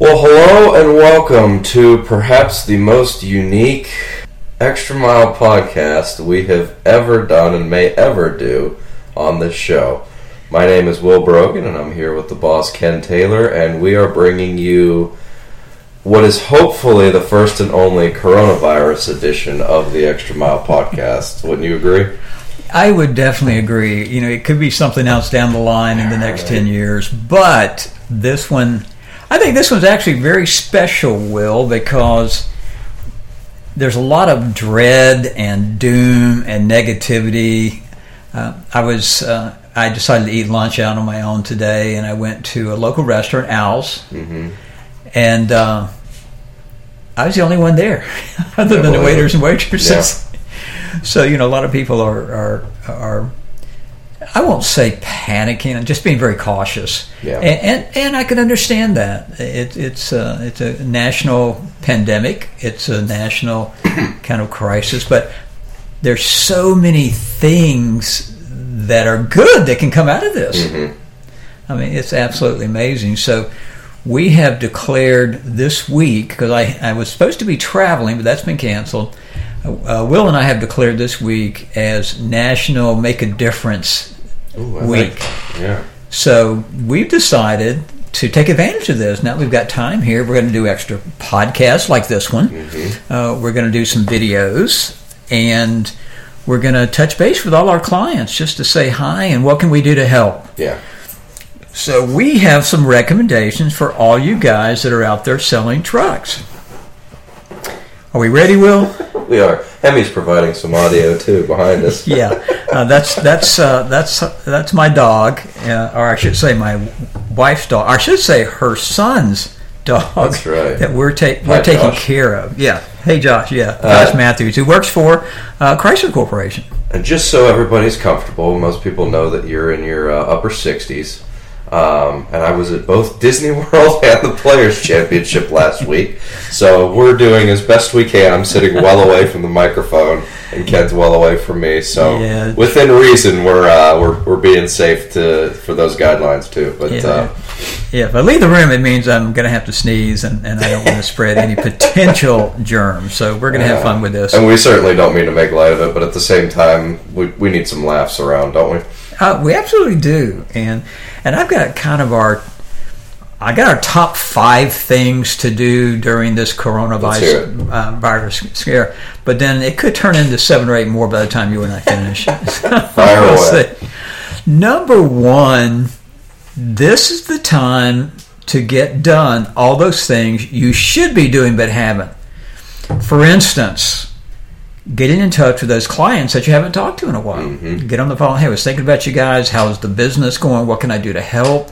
Well, hello and welcome to perhaps the most unique Extra Mile podcast we have ever done and may ever do on this show. My name is Will Brogan, and I'm here with the boss Ken Taylor, and we are bringing you what is hopefully the first and only coronavirus edition of the Extra Mile podcast. Wouldn't you agree? I would definitely agree. You know, it could be something else down the line in the next 10 years, but this one, I think this one's actually very special, Will, because there's a lot of dread and doom and negativity. Uh, I was, uh, I decided to eat lunch out on my own today, and I went to a local restaurant, Al's, Mm-hmm. and uh, I was the only one there, other Yeah, than the waiters and waitresses. So you know, a lot of people are are are. I won't say panicking, just being very cautious. Yeah. And, and and I can understand that. It, it's uh, it's a national pandemic. It's a national kind of crisis, but there's so many things that are good that can come out of this. Mhm. I mean, it's absolutely amazing. So, we have declared this week because I, I was supposed to be traveling, but that's been canceled. Uh, Will and I have declared this week as National Make a Difference Ooh, Week. like- yeah. So we've decided to take advantage of this. Now we've got time here. We're going to do extra podcasts like this one. Mm-hmm. Uh, we're going to do some videos, and we're going to touch base with all our clients just to say hi and what can we do to help. Yeah. So we have some recommendations for all you guys that are out there selling trucks. Are we ready, Will? We are. Hemi's providing some audio too behind us. yeah, uh, that's that's uh, that's that's my dog, uh, or I should say my wife's dog. I should say her son's dog. That's right. That we're, ta- we're taking Josh. care of. Yeah. Hey, Josh. Yeah, Uh, Josh Matthews, who works for uh, Chrysler Corporation. And just so everybody's comfortable, most people know that you're in your uh, upper 60s. Um, and I was at both Disney World and the Players Championship last week. So we're doing as best we can. I'm sitting well away from the microphone, and Ken's well away from me. So Yeah. within reason, we're, uh, we're we're being safe to for those guidelines too. But Yeah. uh, Yeah, if I leave the room, it means I'm going to have to sneeze, and, and I don't want to spread any potential germs. So we're going to have fun with this. and we certainly don't mean to make light of it, but at the same time, we, we need some laughs around, don't we? Uh, we absolutely do, and and I've got kind of our, I got our top five things to do during this coronavirus uh, virus scare. But then it could turn into seven or eight more by the time you and I finish. Fire away. Number one, this is the time to get done all those things you should be doing but haven't. For instance, getting in touch with those clients that you haven't talked to in a while. Mhm. Get on the phone. Hey, I was thinking about you guys. How's the business going? What can I do to help?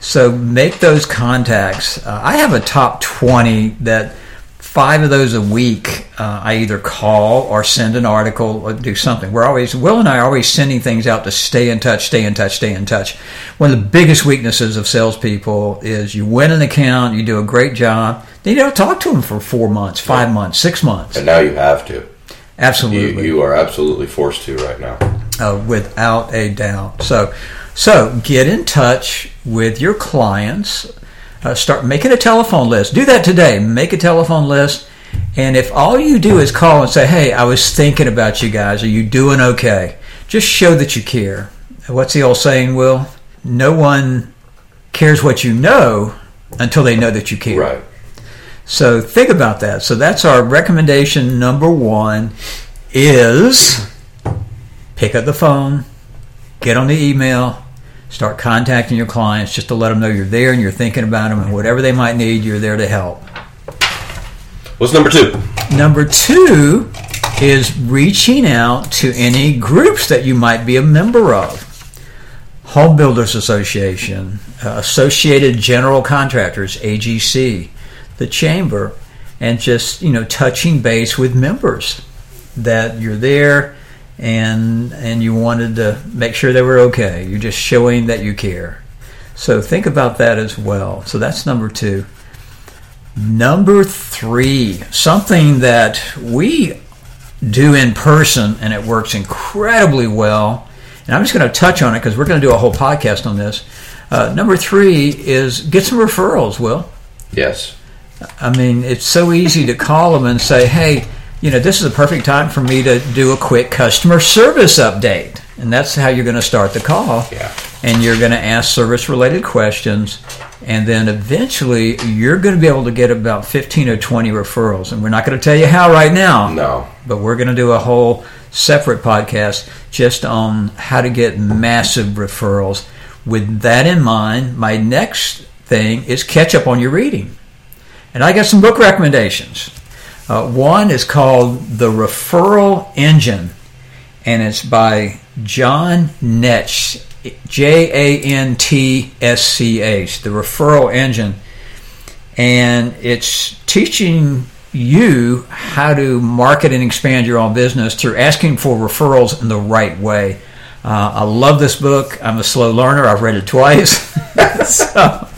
So make those contacts. Uh, I have a top 20 that five of those a week uh, I either call or send an article or do something. We're always, Will and I are always sending things out to stay in touch, stay in touch, stay in touch. One of the biggest weaknesses of salespeople is you win an account, you do a great job, then you don't talk to them for four months, five months, six months. And now you have to. You, Absolutely. you are absolutely forced to right now. uh, without a doubt. So, so get in touch with your clients. Uh, start making a telephone list. Do that today. Make a telephone list. And if all you do is call and say, "Hey, I was thinking about you guys. Are you doing okay?" Just show that you care. What's the old saying, Will? No one cares what you know until they know that you care. Right. So think about that. So that's our recommendation number one is pick up the phone, get on the email, start contacting your clients just to let them know you're there and you're thinking about them and whatever they might need, you're there to help. What's number two? Number two is reaching out to any groups that you might be a member of. Home Builders Association, uh, Associated General Contractors, AGC, the Chamber, and just, you know, touching base with members that you're there and and you wanted to make sure they were okay. You're just showing that you care. So think about that as well. So that's number 2. Number three, something that we do in person and it works incredibly well. And I'm just going to touch on it because we're going to do a whole podcast on this. Uh, number three is get some referrals, Will. Yes. I mean, it's so easy to call them and say, hey, you know, this is a perfect time for me to do a quick customer service update. And that's how you're going to start the call. Yeah. And you're going to ask service related questions. And then eventually you're going to be able to get about 15 or 20 referrals. And we're not going to tell you how right now. No. But we're going to do a whole separate podcast just on how to get massive referrals. With that in mind, my next thing is catch up on your reading. And I got some book recommendations. Uh, one is called The Referral Engine, and it's by John Jantsch, J A N T S C H, The Referral Engine. And it's teaching you how to market and expand your own business through asking for referrals in the right way. Uh, I love this book. I'm a slow learner. I've read it twice. so,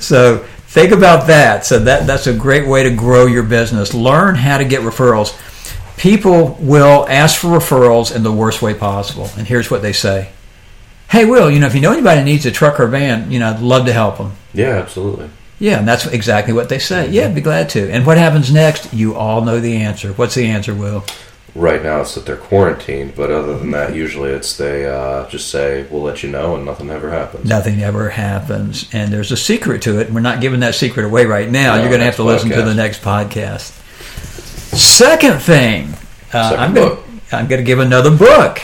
so think about that. So that that's a great way to grow your business. Learn how to get referrals. People will ask for referrals in the worst way possible. And here's what they say. Hey, Will, you know, if you know anybody that needs a truck or van, you know, I'd love to help them. Yeah, absolutely. Yeah, and that's exactly what they say. Yeah, I'd be glad to. And what happens next? You all know the answer. What's the answer, Will? Right now it's that they're quarantined, but other than that, usually it's they uh, just say, we'll let you know, and nothing ever happens. Nothing ever happens. And there's a secret to it. and We're not giving that secret away right now. No, You're going to have to next listen to the next podcast. Second thing, uh, Second I'm book. going I'm going to give another book.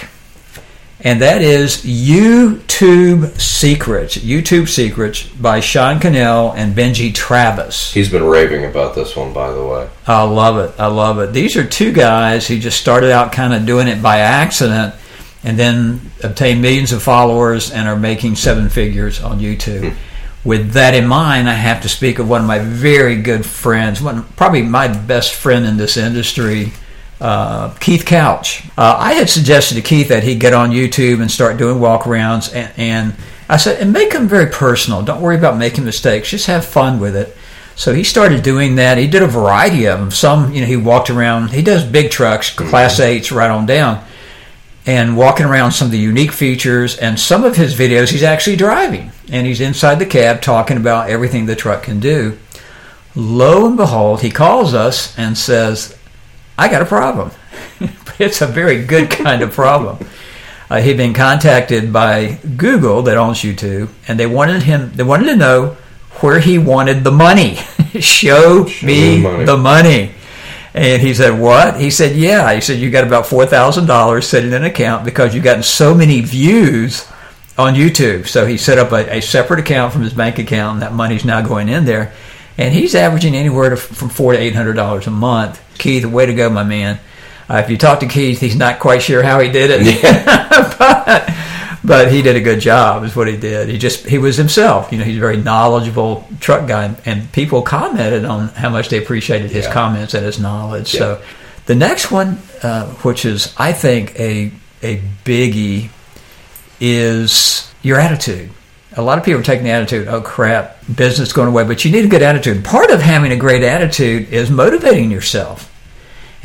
And that is YouTube Secrets. YouTube Secrets by Sean Cannell and Benji Travis. He's been raving about this one, by the way. I love it. I love it. These are two guys who just started out kind of doing it by accident and then obtained millions of followers and are making seven figures on YouTube. Hmm. With that in mind, I have to speak of one of my very good friends, one probably my best friend in this industry, uh, Keith Couch. Uh, I had suggested to Keith that he get on YouTube and start doing walkarounds, and, and I said, and make them very personal. Don't worry about making mistakes. Just have fun with it. So he started doing that. He did a variety of them. Some, you know, he walked around. He does big trucks, class eights, right on down, and walking around some of the unique features. And some of his videos, he's actually driving, and he's inside the cab talking about everything the truck can do. Lo and behold, he calls us and says, "I got a problem." but it's a very good kind of problem. Uh, he'd been contacted by Google that owns YouTube, and they wanted him. They wanted to know where he wanted the money. Show, Show me me money. the money. And he said, "What?" He said, "Yeah." He said, "You got about four thousand dollars sitting in an account because you've gotten so many views on YouTube." So he set up a, a separate account from his bank account, and that money's now going in there. And he's averaging anywhere to, from four to eight hundred dollars a month. Keith, way to go, my man. Uh, if you talk to Keith, he's not quite sure how he did it, but, but he did a good job. Is what he did. He just he was himself. You know, he's a very knowledgeable truck guy, and people commented on how much they appreciated his Yeah. comments and his knowledge. Yeah. So, the next one, uh, which is I think a a biggie, is your attitude. A lot of people are taking the attitude, oh crap, business going away, but you need a good attitude. Part of having a great attitude is motivating yourself.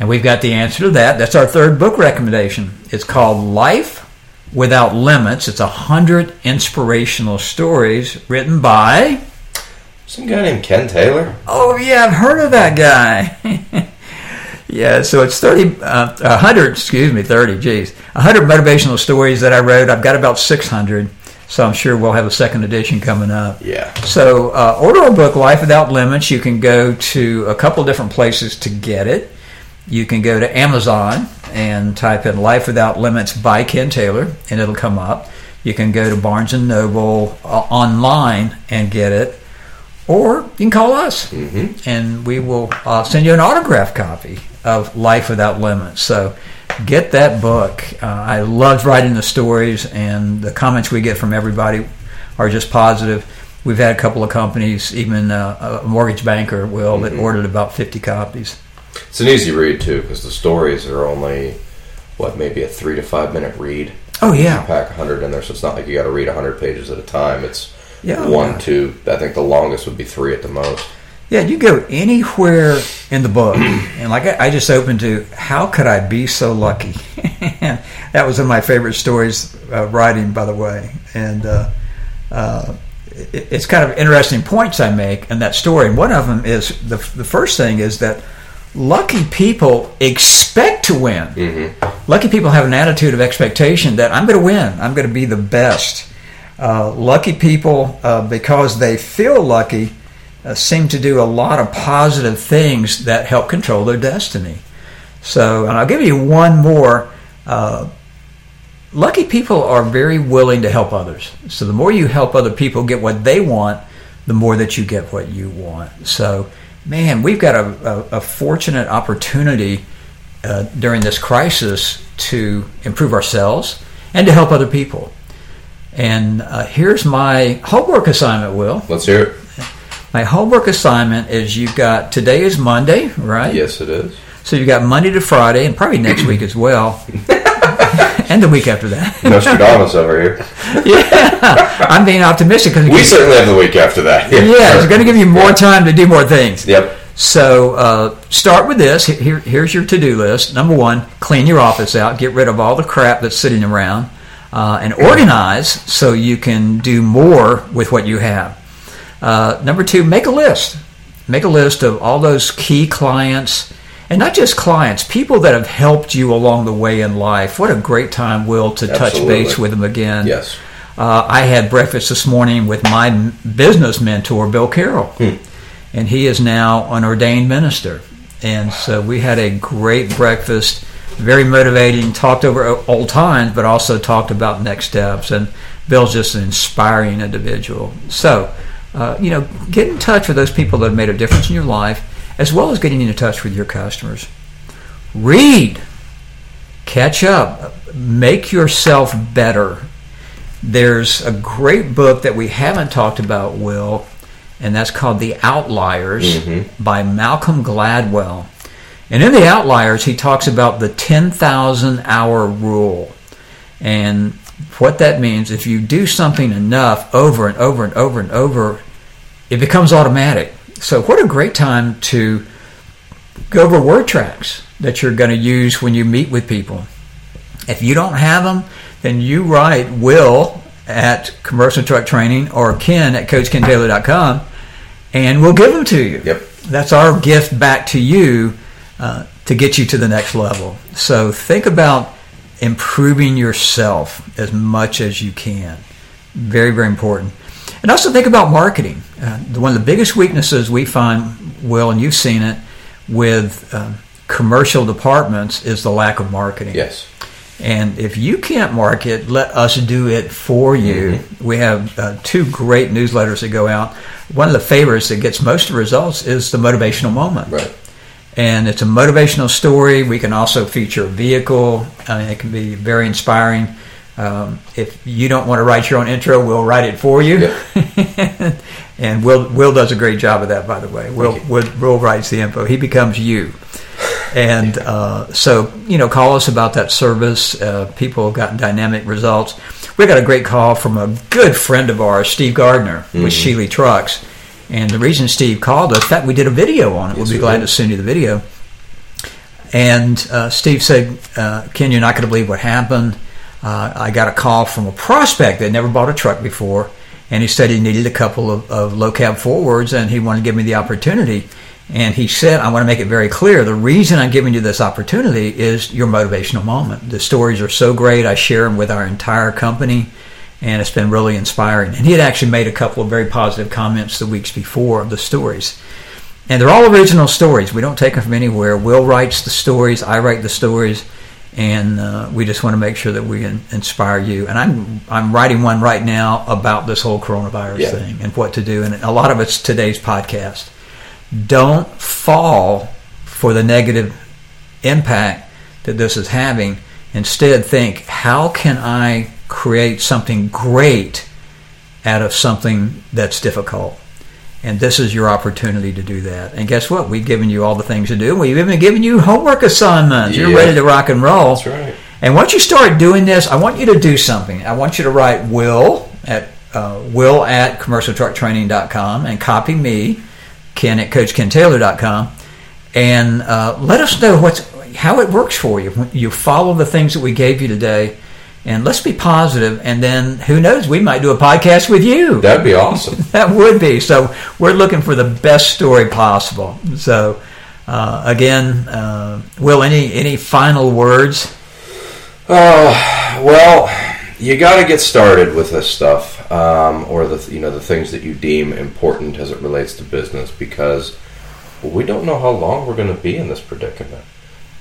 And we've got the answer to that. That's our third book recommendation. It's called Life Without Limits. It's a hundred inspirational stories written by. Some guy named Ken Taylor. Oh yeah, I've heard of that guy. yeah, so it's thirty, uh, a hundred. Excuse me, thirty. Geez, a hundred motivational stories that I wrote. I've got about six hundred, so I'm sure we'll have a second edition coming up. Yeah. So, uh, order a book, Life Without Limits. You can go to a couple different places to get it. You can go to Amazon and type in Life Without Limits by Ken Taylor, and it'll come up. You can go to Barnes and Noble uh, online and get it, or you can call us, hmm and we will uh, send you an autographed copy of Life Without Limits. So get that book. Uh, I loved writing the stories, and the comments we get from everybody are just positive. We've had a couple of companies, even uh, a mortgage banker, will, that Mhm. ordered about 50 copies. It's an easy read too, because the stories are only what maybe a three to five minute read. Oh, You yeah. pack a hundred in there, so it's not like you got to read a hundred pages at a time. It's Yeah. one, two. I think the longest would be three at the most. Yeah, you go anywhere in the book, and like I, I just opened to "How could I be so lucky?" and that was one of my favorite stories uh, writing, by the way. And uh, uh, it's kind of interesting points I make in that story. And one of them is the, the first thing is that lucky people expect to win. Mm-hmm. Lucky people have an attitude of expectation that I'm going to win, I'm going to be the best. Uh, lucky people, uh, because they feel lucky, uh, seem to do a lot of positive things that help control their destiny. So, and I'll give you one more. Uh, lucky people are very willing to help others. So, the more you help other people get what they want, the more that you get what you want. So, man, we've got a, a, a fortunate opportunity uh, during this crisis to improve ourselves and to help other people. And uh, here's my homework assignment, Will. Let's hear it. My homework assignment is you've got today is Monday, right? Yes, it is. So you've got Monday to Friday, and probably next week as well, and the week after that. Nostradamus over here. yeah, I'm being optimistic because We certainly have the week after that. yeah, it's going to give you more time to do more things. Yep. So uh, start with this. Here, here's your to-do list. Number one, clean your office out. Get rid of all the crap that's sitting around, uh, and organize so you can do more with what you have. Uh, number two, make a list. Make a list of all those key clients, and not just clients, people that have helped you along the way in life. What a great time, Will, to touch base with them again. Yes. Uh, I had breakfast this morning with my business mentor, Bill Carroll, and he is now an ordained minister. And so we had a great breakfast, very motivating, talked over old times, but also talked about next steps. And Bill's just an inspiring individual. So, uh, you know, get in touch with those people that have made a difference in your life, as well as getting in touch with your customers. Read, catch up, make yourself better. There's a great book that we haven't talked about, Will, and that's called The Outliers mm-hmm. by Malcolm Gladwell. And in The Outliers, he talks about the 10,000 hour rule. And what that means, if you do something enough over and over and over and over, it becomes automatic. So, what a great time to go over word tracks that you're going to use when you meet with people. If you don't have them, then you write Will at Commercial Truck Training or Ken at CoachKenTaylor.com and we'll give them to you. Yep. That's our gift back to you uh, to get you to the next level. So think about improving yourself as much as you can. Very, very important. And also think about marketing. Uh, one of the biggest weaknesses we find, Will, and you've seen it with um, commercial departments, is the lack of marketing. Yes. And if you can't market, let us do it for you. We have uh, two great newsletters that go out. One of the favorites that gets most of the results is the motivational moment. Right. And it's a motivational story. We can also feature a vehicle. I mean, it can be very inspiring. Um, if you don't want to write your own intro, we'll write it for you. and Will Will does a great job of that, by the way. Will Will, Will writes the info. He becomes you. And uh, so, you know, call us about that service. Uh, people have gotten dynamic results. We got a great call from a good friend of ours, Steve Gardner, with Sheely Trucks. And the reason Steve called us, in fact, we did a video on it. Yes, we'll be glad to send you the video. And uh, Steve said, uh, Ken, you're not going to believe what happened. Uh, I got a call from a prospect that never bought a truck before, and he said he needed a couple of, of low cab forwards, and he wanted to give me the opportunity. And he said, I want to make it very clear the reason I'm giving you this opportunity is your motivational moment. The stories are so great. I share them with our entire company, and it's been really inspiring. And he had actually made a couple of very positive comments the weeks before of the stories. And they're all original stories. We don't take them from anywhere. Will writes the stories, I write the stories, and uh, we just want to make sure that we in, inspire you. And I'm I'm writing one right now about this whole coronavirus Yeah. thing and what to do. And a lot of it's today's podcast. Don't fall for the negative impact that this is having. Instead, think how can I create something great out of something that's difficult? And this is your opportunity to do that. And guess what? We've given you all the things to do. We've even given you homework assignments. You're ready to rock and roll. That's right. And once you start doing this, I want you to do something. I want you to write Will at uh, Will at commercialtrucktraining.com and copy me, Ken at CoachKenTaylor.com, and uh, let us know what's how it works for you. You follow the things that we gave you today, and let's be positive. And then who knows, we might do a podcast with you. That'd be awesome. that would be. So we're looking for the best story possible. So uh, again, uh, Will, any any final words? Uh, well, you got to get started with this stuff, um, or the you know the things that you deem important as it relates to business, because we don't know how long we're going to be in this predicament,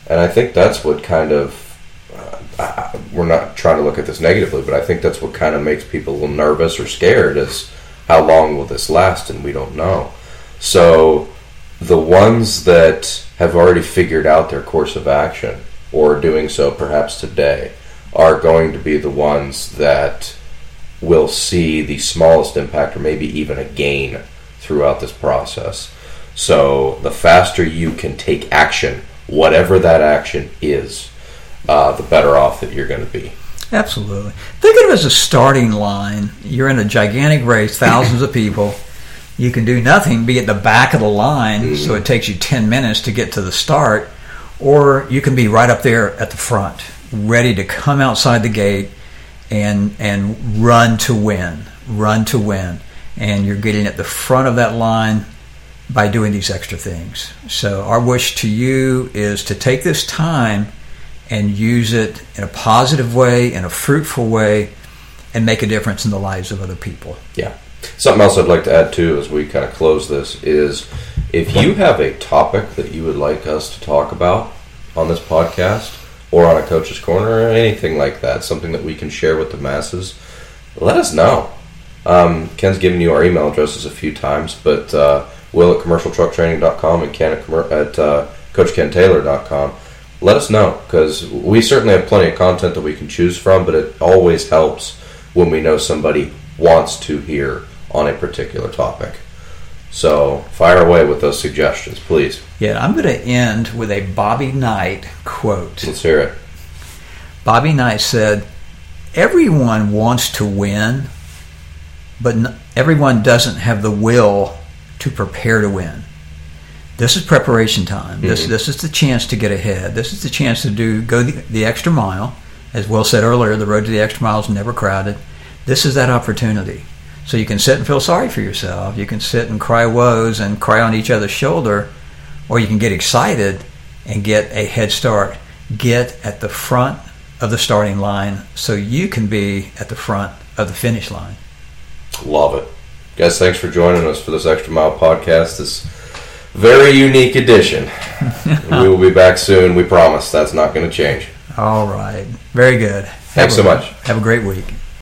and I think that's what kind of uh, we're not trying to look at this negatively, but I think that's what kind of makes people a little nervous or scared is how long will this last, and we don't know. So the ones that have already figured out their course of action or doing so perhaps today are going to be the ones that will see the smallest impact or maybe even a gain throughout this process. So the faster you can take action, whatever that action is, uh, the better off that you're going to be. Absolutely. Think of it as a starting line. You're in a gigantic race, thousands of people. You can do nothing, be at the back of the line, mm-hmm. so it takes you 10 minutes to get to the start, or you can be right up there at the front, ready to come outside the gate and and run to win, run to win. And you're getting at the front of that line by doing these extra things. So our wish to you is to take this time and use it in a positive way, in a fruitful way, and make a difference in the lives of other people. Yeah. Something else I'd like to add too as we kind of close this is if you have a topic that you would like us to talk about on this podcast or on a coach's corner or anything like that, something that we can share with the masses, let us know. Um, Ken's given you our email addresses a few times, but uh, will at commercialtrucktraining.com and Ken at, at uh, coachkentaylor.com let us know because we certainly have plenty of content that we can choose from, but it always helps when we know somebody wants to hear on a particular topic. So fire away with those suggestions, please. Yeah, I'm going to end with a Bobby Knight quote. Let's hear it. Bobby Knight said, Everyone wants to win, but everyone doesn't have the will to prepare to win this is preparation time. Mm-hmm. This this is the chance to get ahead. This is the chance to do go the, the, extra mile. As Will said earlier, the road to the extra mile is never crowded. This is that opportunity. So you can sit and feel sorry for yourself. You can sit and cry woes and cry on each other's shoulder, or you can get excited and get a head start. Get at the front of the starting line so you can be at the front of the finish line. Love it. Guys, thanks for joining us for this Extra Mile podcast. This very unique edition. we will be back soon. We promise. That's not going to change. All right. Very good. Thanks have so a, much. Have a great week.